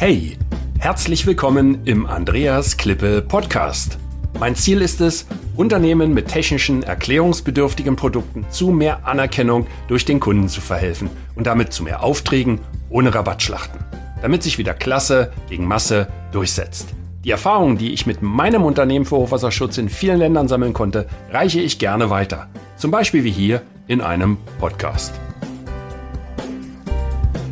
Hey, herzlich willkommen im Andreas Klippe Podcast. Mein Ziel ist es, Unternehmen mit technischen, erklärungsbedürftigen Produkten zu mehr Anerkennung durch den Kunden zu verhelfen und damit zu mehr Aufträgen ohne Rabattschlachten, damit sich wieder Klasse gegen Masse durchsetzt. Die Erfahrungen, die ich mit meinem Unternehmen für Hochwasserschutz in vielen Ländern sammeln konnte, reiche ich gerne weiter. Zum Beispiel wie hier in einem Podcast.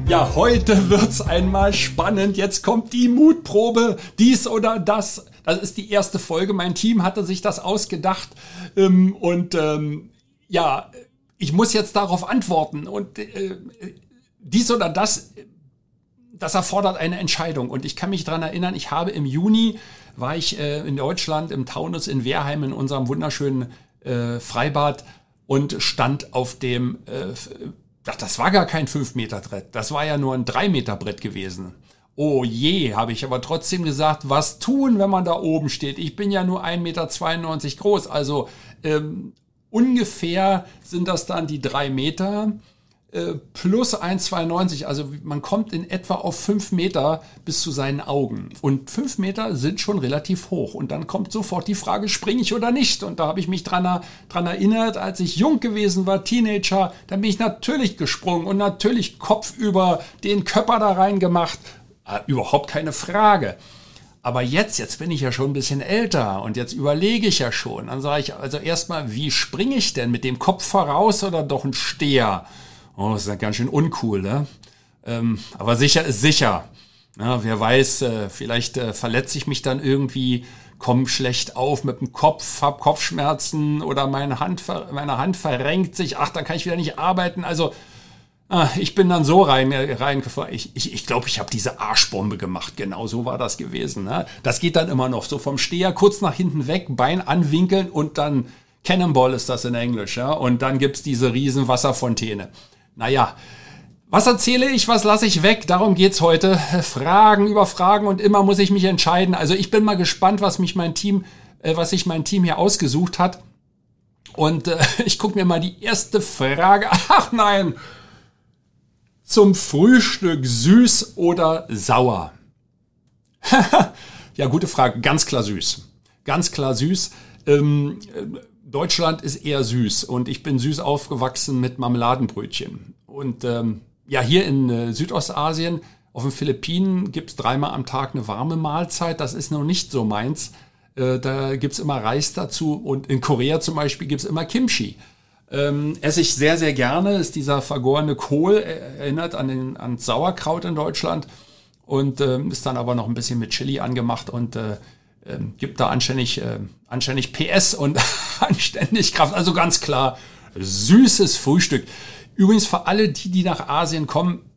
Ja, heute wird's einmal spannend. Jetzt kommt die Mutprobe, dies oder das. Das ist die erste Folge. Mein Team hatte sich das ausgedacht. Ähm, und ähm, ja, ich muss jetzt darauf antworten. Und äh, dies oder das, das erfordert eine Entscheidung. Und ich kann mich daran erinnern, ich habe im Juni, war ich äh, in Deutschland, im Taunus in Wehrheim, in unserem wunderschönen äh, Freibad und stand auf dem äh, Ach, das war gar kein 5-Meter-Brett. Das war ja nur ein 3-Meter-Brett gewesen. Oh je, habe ich aber trotzdem gesagt, was tun, wenn man da oben steht? Ich bin ja nur 1,92 Meter groß. Also ähm, ungefähr sind das dann die 3 Meter. Äh, plus 1,92. Also man kommt in etwa auf 5 Meter bis zu seinen Augen. Und 5 Meter sind schon relativ hoch. Und dann kommt sofort die Frage, springe ich oder nicht? Und da habe ich mich dran, dran erinnert, als ich jung gewesen war, Teenager, dann bin ich natürlich gesprungen und natürlich Kopf über den Körper da rein gemacht. Äh, überhaupt keine Frage. Aber jetzt, jetzt bin ich ja schon ein bisschen älter und jetzt überlege ich ja schon. Dann sage ich also erstmal, wie springe ich denn? Mit dem Kopf voraus oder doch ein Steher? Oh, das ist ja ganz schön uncool, ne? Ähm, aber sicher ist sicher. Ja, wer weiß, äh, vielleicht äh, verletze ich mich dann irgendwie, komme schlecht auf mit dem Kopf, hab Kopfschmerzen oder meine Hand, meine Hand verrenkt sich. Ach, dann kann ich wieder nicht arbeiten. Also ah, ich bin dann so rein, äh, reingefahren. Ich glaube, ich, ich, glaub, ich habe diese Arschbombe gemacht. Genau so war das gewesen. Ne? Das geht dann immer noch so vom Steher kurz nach hinten weg, Bein anwinkeln und dann Cannonball ist das in Englisch. Ja? Und dann gibt's diese riesen Wasserfontäne. Naja, was erzähle ich, was lasse ich weg? Darum geht's heute. Fragen über Fragen und immer muss ich mich entscheiden. Also ich bin mal gespannt, was mich mein Team, äh, was sich mein Team hier ausgesucht hat. Und äh, ich gucke mir mal die erste Frage. Ach nein! Zum Frühstück süß oder sauer? ja, gute Frage. Ganz klar süß. Ganz klar süß. Ähm, Deutschland ist eher süß und ich bin süß aufgewachsen mit Marmeladenbrötchen. Und ähm, ja, hier in äh, Südostasien, auf den Philippinen, gibt's dreimal am Tag eine warme Mahlzeit. Das ist noch nicht so meins. Äh, da gibt's immer Reis dazu und in Korea zum Beispiel gibt's immer Kimchi. Ähm, esse ich sehr, sehr gerne, ist dieser vergorene Kohl, äh, erinnert an, den, an Sauerkraut in Deutschland und ähm, ist dann aber noch ein bisschen mit Chili angemacht und äh, ähm, gibt da anständig, äh, anständig PS und anständig Kraft. Also ganz klar, süßes Frühstück. Übrigens für alle die, die nach Asien kommen,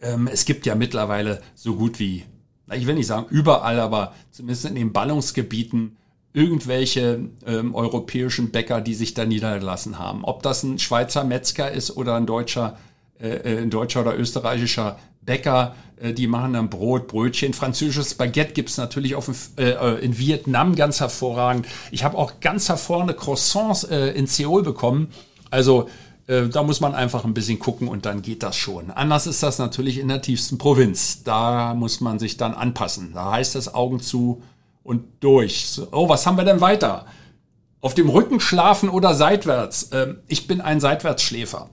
ähm, es gibt ja mittlerweile so gut wie, ich will nicht sagen überall, aber zumindest in den Ballungsgebieten irgendwelche ähm, europäischen Bäcker, die sich da niedergelassen haben. Ob das ein Schweizer Metzger ist oder ein deutscher, äh, äh ein deutscher oder österreichischer Bäcker, äh, die machen dann Brot, Brötchen. Französisches Baguette gibt's natürlich auch in, äh, in Vietnam ganz hervorragend. Ich habe auch ganz hervorragende Croissants äh, in Seoul bekommen. Also äh, da muss man einfach ein bisschen gucken und dann geht das schon. Anders ist das natürlich in der tiefsten Provinz. Da muss man sich dann anpassen. Da heißt es Augen zu und durch. So, oh, was haben wir denn weiter? Auf dem Rücken schlafen oder seitwärts? Ähm, ich bin ein Seitwärtsschläfer.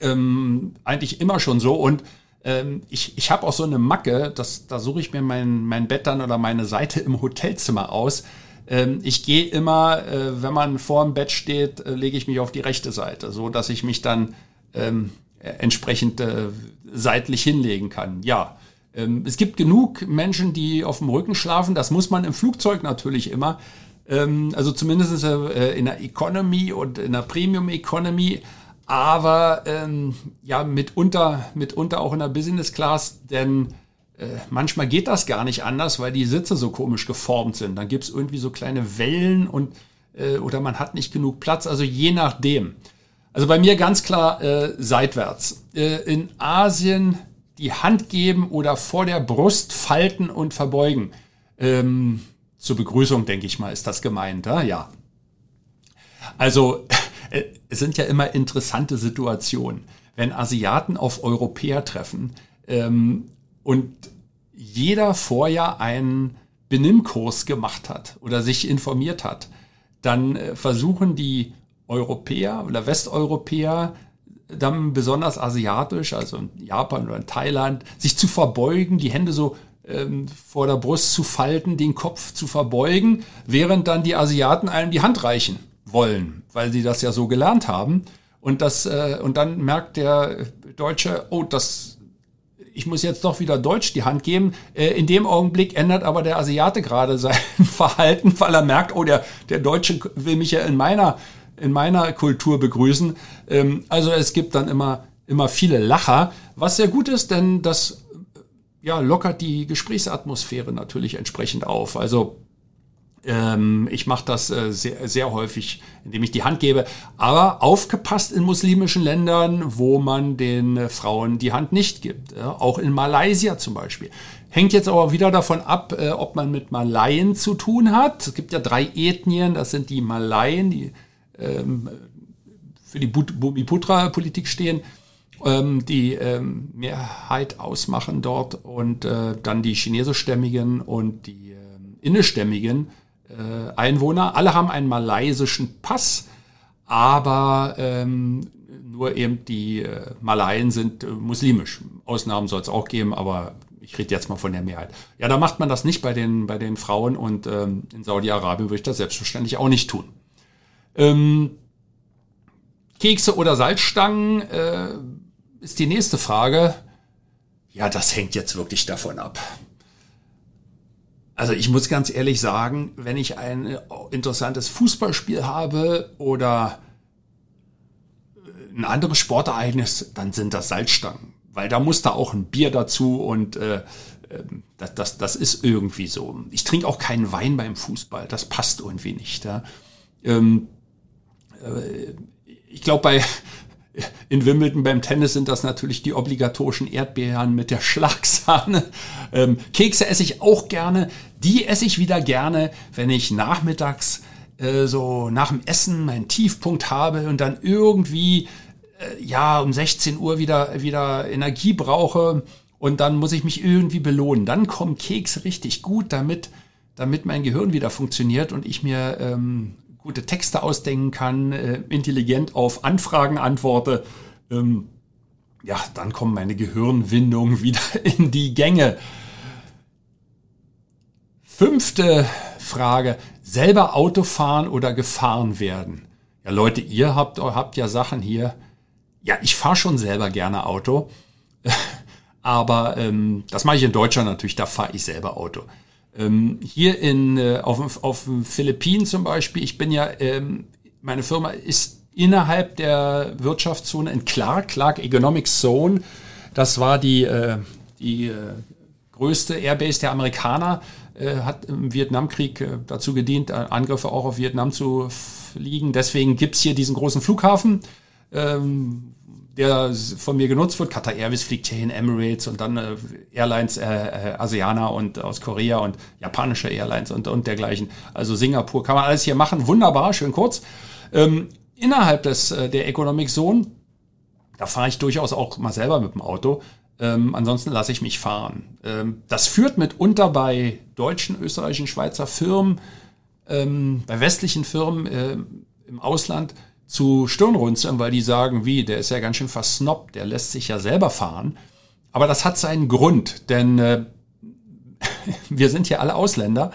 Ähm, eigentlich immer schon so und ähm, ich, ich habe auch so eine Macke, das, da suche ich mir mein, mein Bett dann oder meine Seite im Hotelzimmer aus. Ähm, ich gehe immer, äh, wenn man vor dem Bett steht, äh, lege ich mich auf die rechte Seite, so dass ich mich dann ähm, entsprechend äh, seitlich hinlegen kann. Ja, ähm, es gibt genug Menschen, die auf dem Rücken schlafen. Das muss man im Flugzeug natürlich immer. Ähm, also zumindest äh, in der Economy und in der Premium Economy aber ähm, ja, mitunter, mitunter auch in der Business Class, denn äh, manchmal geht das gar nicht anders, weil die Sitze so komisch geformt sind. Dann gibt's irgendwie so kleine Wellen und äh, oder man hat nicht genug Platz, also je nachdem. Also bei mir ganz klar äh, seitwärts. Äh, in Asien die Hand geben oder vor der Brust falten und verbeugen. Ähm, zur Begrüßung, denke ich mal, ist das gemeint. Ja. Also äh, es sind ja immer interessante Situationen, wenn Asiaten auf Europäer treffen ähm, und jeder vorher einen Benimmkurs gemacht hat oder sich informiert hat, dann äh, versuchen die Europäer oder Westeuropäer dann besonders asiatisch, also in Japan oder in Thailand, sich zu verbeugen, die Hände so ähm, vor der Brust zu falten, den Kopf zu verbeugen, während dann die Asiaten einem die Hand reichen wollen, weil sie das ja so gelernt haben. Und das äh, und dann merkt der Deutsche, oh, das ich muss jetzt doch wieder Deutsch die Hand geben. Äh, in dem Augenblick ändert aber der Asiate gerade sein Verhalten, weil er merkt, oh, der, der Deutsche will mich ja in meiner, in meiner Kultur begrüßen. Ähm, also es gibt dann immer, immer viele Lacher, was sehr gut ist, denn das ja, lockert die Gesprächsatmosphäre natürlich entsprechend auf. Also ich mache das äh, sehr, sehr häufig, indem ich die Hand gebe. Aber aufgepasst in muslimischen Ländern, wo man den äh, Frauen die Hand nicht gibt. Ja? Auch in Malaysia zum Beispiel. Hängt jetzt aber wieder davon ab, äh, ob man mit Malaien zu tun hat. Es gibt ja drei Ethnien, das sind die Malaien, die ähm, für die Bumiputra-Politik stehen ähm, die ähm, Mehrheit ausmachen dort und äh, dann die chinesischstämmigen und die äh, indischstämmigen äh, Einwohner. Alle haben einen malaysischen Pass, aber ähm, nur eben die äh, Malaien sind äh, muslimisch. Ausnahmen soll es auch geben, aber ich rede jetzt mal von der Mehrheit. Ja, da macht man das nicht bei den, bei den Frauen und ähm, in Saudi-Arabien würde ich das selbstverständlich auch nicht tun. Ähm, Kekse oder Salzstangen, äh, ist die nächste Frage. Ja, das hängt jetzt wirklich davon ab. Also ich muss ganz ehrlich sagen, wenn ich ein interessantes Fußballspiel habe oder ein anderes Sportereignis, dann sind das Salzstangen. Weil da muss da auch ein Bier dazu und äh, ähm, das, das, das ist irgendwie so. Ich trinke auch keinen Wein beim Fußball, das passt irgendwie nicht. Ja. Ähm, äh, ich glaube, bei, in Wimbledon beim Tennis sind das natürlich die obligatorischen Erdbeeren mit der Schlagsahne. Ähm, Kekse esse ich auch gerne. Die esse ich wieder gerne, wenn ich nachmittags äh, so nach dem Essen meinen Tiefpunkt habe und dann irgendwie äh, ja um 16 Uhr wieder wieder Energie brauche und dann muss ich mich irgendwie belohnen. Dann kommen Kekse richtig gut, damit damit mein Gehirn wieder funktioniert und ich mir ähm, gute Texte ausdenken kann, äh, intelligent auf Anfragen antworte, ähm, ja, dann kommen meine Gehirnwindungen wieder in die Gänge. Fünfte Frage, selber Auto fahren oder gefahren werden? Ja, Leute, ihr habt, habt ja Sachen hier. Ja, ich fahre schon selber gerne Auto. Aber ähm, das mache ich in Deutschland natürlich, da fahre ich selber Auto. Ähm, hier in, äh, auf, auf den Philippinen zum Beispiel, ich bin ja, ähm, meine Firma ist innerhalb der Wirtschaftszone in Clark, Clark Economic Zone. Das war die, äh, die äh, größte Airbase der Amerikaner, äh, hat im Vietnamkrieg äh, dazu gedient, äh, Angriffe auch auf Vietnam zu fliegen. Deswegen gibt's hier diesen großen Flughafen. Ähm, der von mir genutzt wird. Qatar Airways fliegt hier in Emirates und dann äh, Airlines äh, äh, Asiana und aus Korea und japanische Airlines und, und dergleichen. Also Singapur kann man alles hier machen. Wunderbar, schön kurz. Ähm, innerhalb des, äh, der Economic Zone, da fahre ich durchaus auch mal selber mit dem Auto. Ähm, ansonsten lasse ich mich fahren. Ähm, das führt mitunter bei deutschen, österreichischen, Schweizer Firmen, ähm, bei westlichen Firmen äh, im Ausland zu Stirnrunzeln, weil die sagen, wie, der ist ja ganz schön versnobbt, der lässt sich ja selber fahren. Aber das hat seinen Grund, denn äh, wir sind ja alle Ausländer.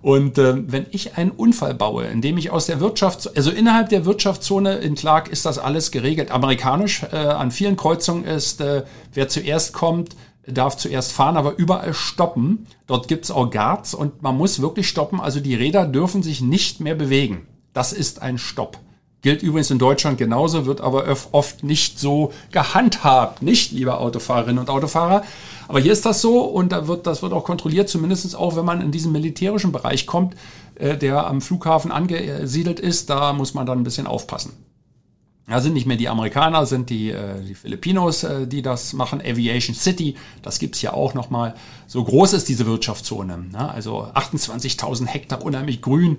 Und äh, wenn ich einen Unfall baue, indem ich aus der Wirtschaft, also innerhalb der Wirtschaftszone in Clark ist das alles geregelt. Amerikanisch äh, an vielen Kreuzungen ist, äh, wer zuerst kommt, darf zuerst fahren, aber überall stoppen. Dort gibt's auch Guards und man muss wirklich stoppen. Also die Räder dürfen sich nicht mehr bewegen. Das ist ein Stopp. Gilt übrigens in Deutschland genauso, wird aber oft nicht so gehandhabt, nicht, liebe Autofahrerinnen und Autofahrer. Aber hier ist das so und da wird, das wird auch kontrolliert, zumindest auch, wenn man in diesen militärischen Bereich kommt, äh, der am Flughafen angesiedelt ist, da muss man dann ein bisschen aufpassen. Da sind nicht mehr die Amerikaner, sind die, äh, die Filipinos, äh, die das machen. Aviation City, das gibt's ja auch nochmal. So groß ist diese Wirtschaftszone. Ne? Also 28.000 Hektar, unheimlich grün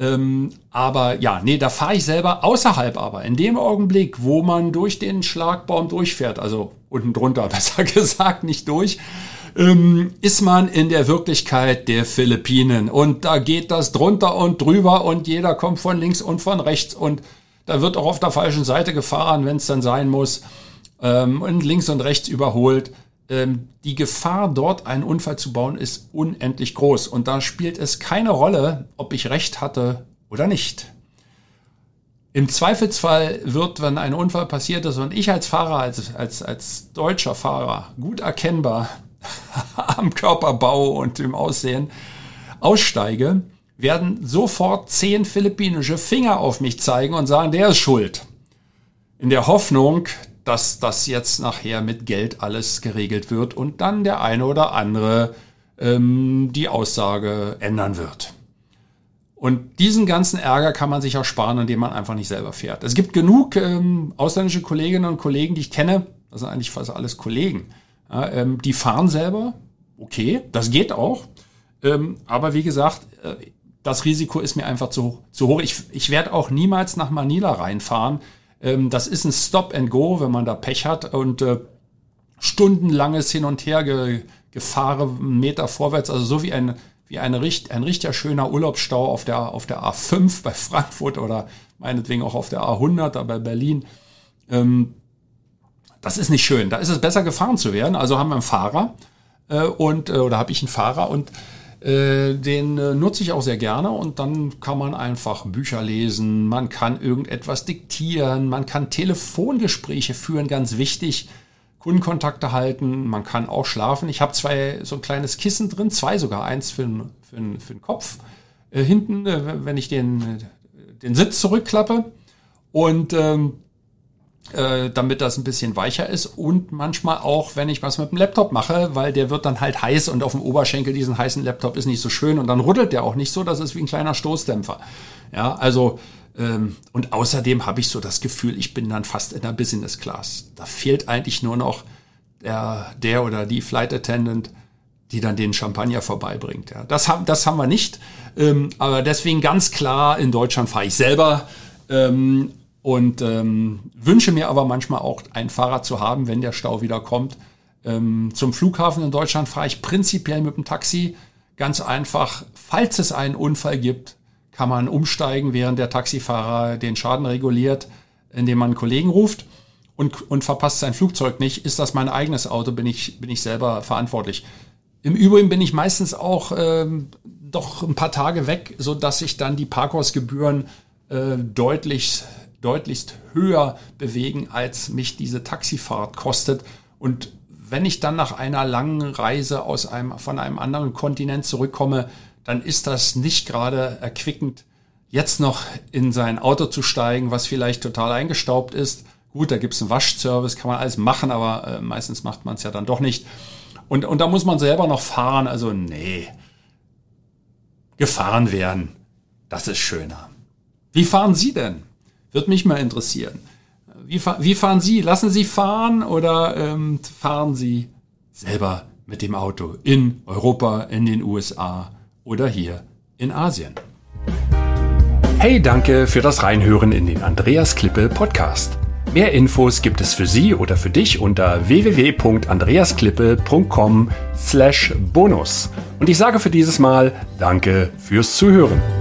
Ähm, aber ja, nee, da fahre ich selber außerhalb aber. In dem Augenblick, wo man durch den Schlagbaum durchfährt, also unten drunter besser gesagt, nicht durch, ähm, ist man in der Wirklichkeit der Philippinen. Und da geht das drunter und drüber und jeder kommt von links und von rechts und da wird auch auf der falschen Seite gefahren, wenn es dann sein muss. Ähm, und links und rechts überholt. Ähm, die Gefahr, dort einen Unfall zu bauen, ist unendlich groß. Und da spielt es keine Rolle, ob ich recht hatte oder nicht. Im Zweifelsfall wird, wenn ein Unfall passiert ist und ich als Fahrer, als, als, als deutscher Fahrer, gut erkennbar am Körperbau und im Aussehen aussteige, werden sofort zehn philippinische Finger auf mich zeigen und sagen, der ist schuld. In der Hoffnung, dass das jetzt nachher mit Geld alles geregelt wird und dann der eine oder andere ähm, die Aussage ändern wird. Und diesen ganzen Ärger kann man sich auch sparen, indem man einfach nicht selber fährt. Es gibt genug ähm, ausländische Kolleginnen und Kollegen, die ich kenne, das sind eigentlich fast alles Kollegen, ja, ähm, die fahren selber, okay, das geht auch. Ähm, aber wie gesagt, äh, das Risiko ist mir einfach zu, zu hoch. Ich, ich werde auch niemals nach Manila reinfahren. Ähm, das ist ein Stop and Go, wenn man da Pech hat und äh, stundenlanges Hin und Her ge, Gefahre, Meter vorwärts, also so wie ein, wie eine, ein richtig schöner Urlaubsstau auf der, auf der A5 bei Frankfurt oder meinetwegen auch auf der A100 da bei Berlin. Ähm, das ist nicht schön. Da ist es besser gefahren zu werden. Also haben wir einen Fahrer äh, und äh, oder habe ich einen Fahrer und den äh, nutze ich auch sehr gerne und dann kann man einfach Bücher lesen, man kann irgendetwas diktieren, man kann Telefongespräche führen, ganz wichtig, Kundenkontakte halten, man kann auch schlafen. Ich habe zwei so ein kleines Kissen drin, zwei sogar, eins für, den, für, den, für den Kopf, äh, hinten, äh, wenn ich den, den Sitz zurückklappe und ähm, äh, damit das ein bisschen weicher ist und manchmal auch, wenn ich was mit dem Laptop mache, weil der wird dann halt heiß und auf dem Oberschenkel diesen heißen Laptop ist nicht so schön und dann ruddelt der auch nicht so, das ist wie ein kleiner Stoßdämpfer. Ja, also ähm, und außerdem habe ich so das Gefühl, ich bin dann fast in der Business Class. Da fehlt eigentlich nur noch der, der oder die Flight Attendant, die dann den Champagner vorbeibringt. Ja, das haben, das haben wir nicht. Ähm, aber deswegen ganz klar, in Deutschland fahre ich selber. Ähm, und ähm, wünsche mir aber manchmal auch ein Fahrrad zu haben, wenn der Stau wieder kommt. Ähm, zum Flughafen in Deutschland fahre ich prinzipiell mit dem Taxi. Ganz einfach, falls es einen Unfall gibt, kann man umsteigen, während der Taxifahrer den Schaden reguliert, indem man einen Kollegen ruft und, und verpasst sein Flugzeug nicht. Ist das mein eigenes Auto, bin ich, bin ich selber verantwortlich. Im Übrigen bin ich meistens auch ähm, doch ein paar Tage weg, so dass sich dann die Parkhausgebühren äh, deutlich deutlichst höher bewegen, als mich diese Taxifahrt kostet. Und wenn ich dann nach einer langen Reise aus einem, von einem anderen Kontinent zurückkomme, dann ist das nicht gerade erquickend, jetzt noch in sein Auto zu steigen, was vielleicht total eingestaubt ist. Gut, da gibt es einen Waschservice, kann man alles machen, aber äh, meistens macht man es ja dann doch nicht. Und, und da muss man selber noch fahren. Also nee, gefahren werden, das ist schöner. Wie fahren Sie denn? Wird mich mal interessieren. Wie, wie fahren Sie? Lassen Sie fahren oder ähm, fahren Sie selber mit dem Auto in Europa, in den USA oder hier in Asien? Hey, danke für das Reinhören in den Andreas Klippe Podcast. Mehr Infos gibt es für Sie oder für dich unter www.andreasklippe.com slash bonus. Und ich sage für dieses Mal Danke fürs Zuhören.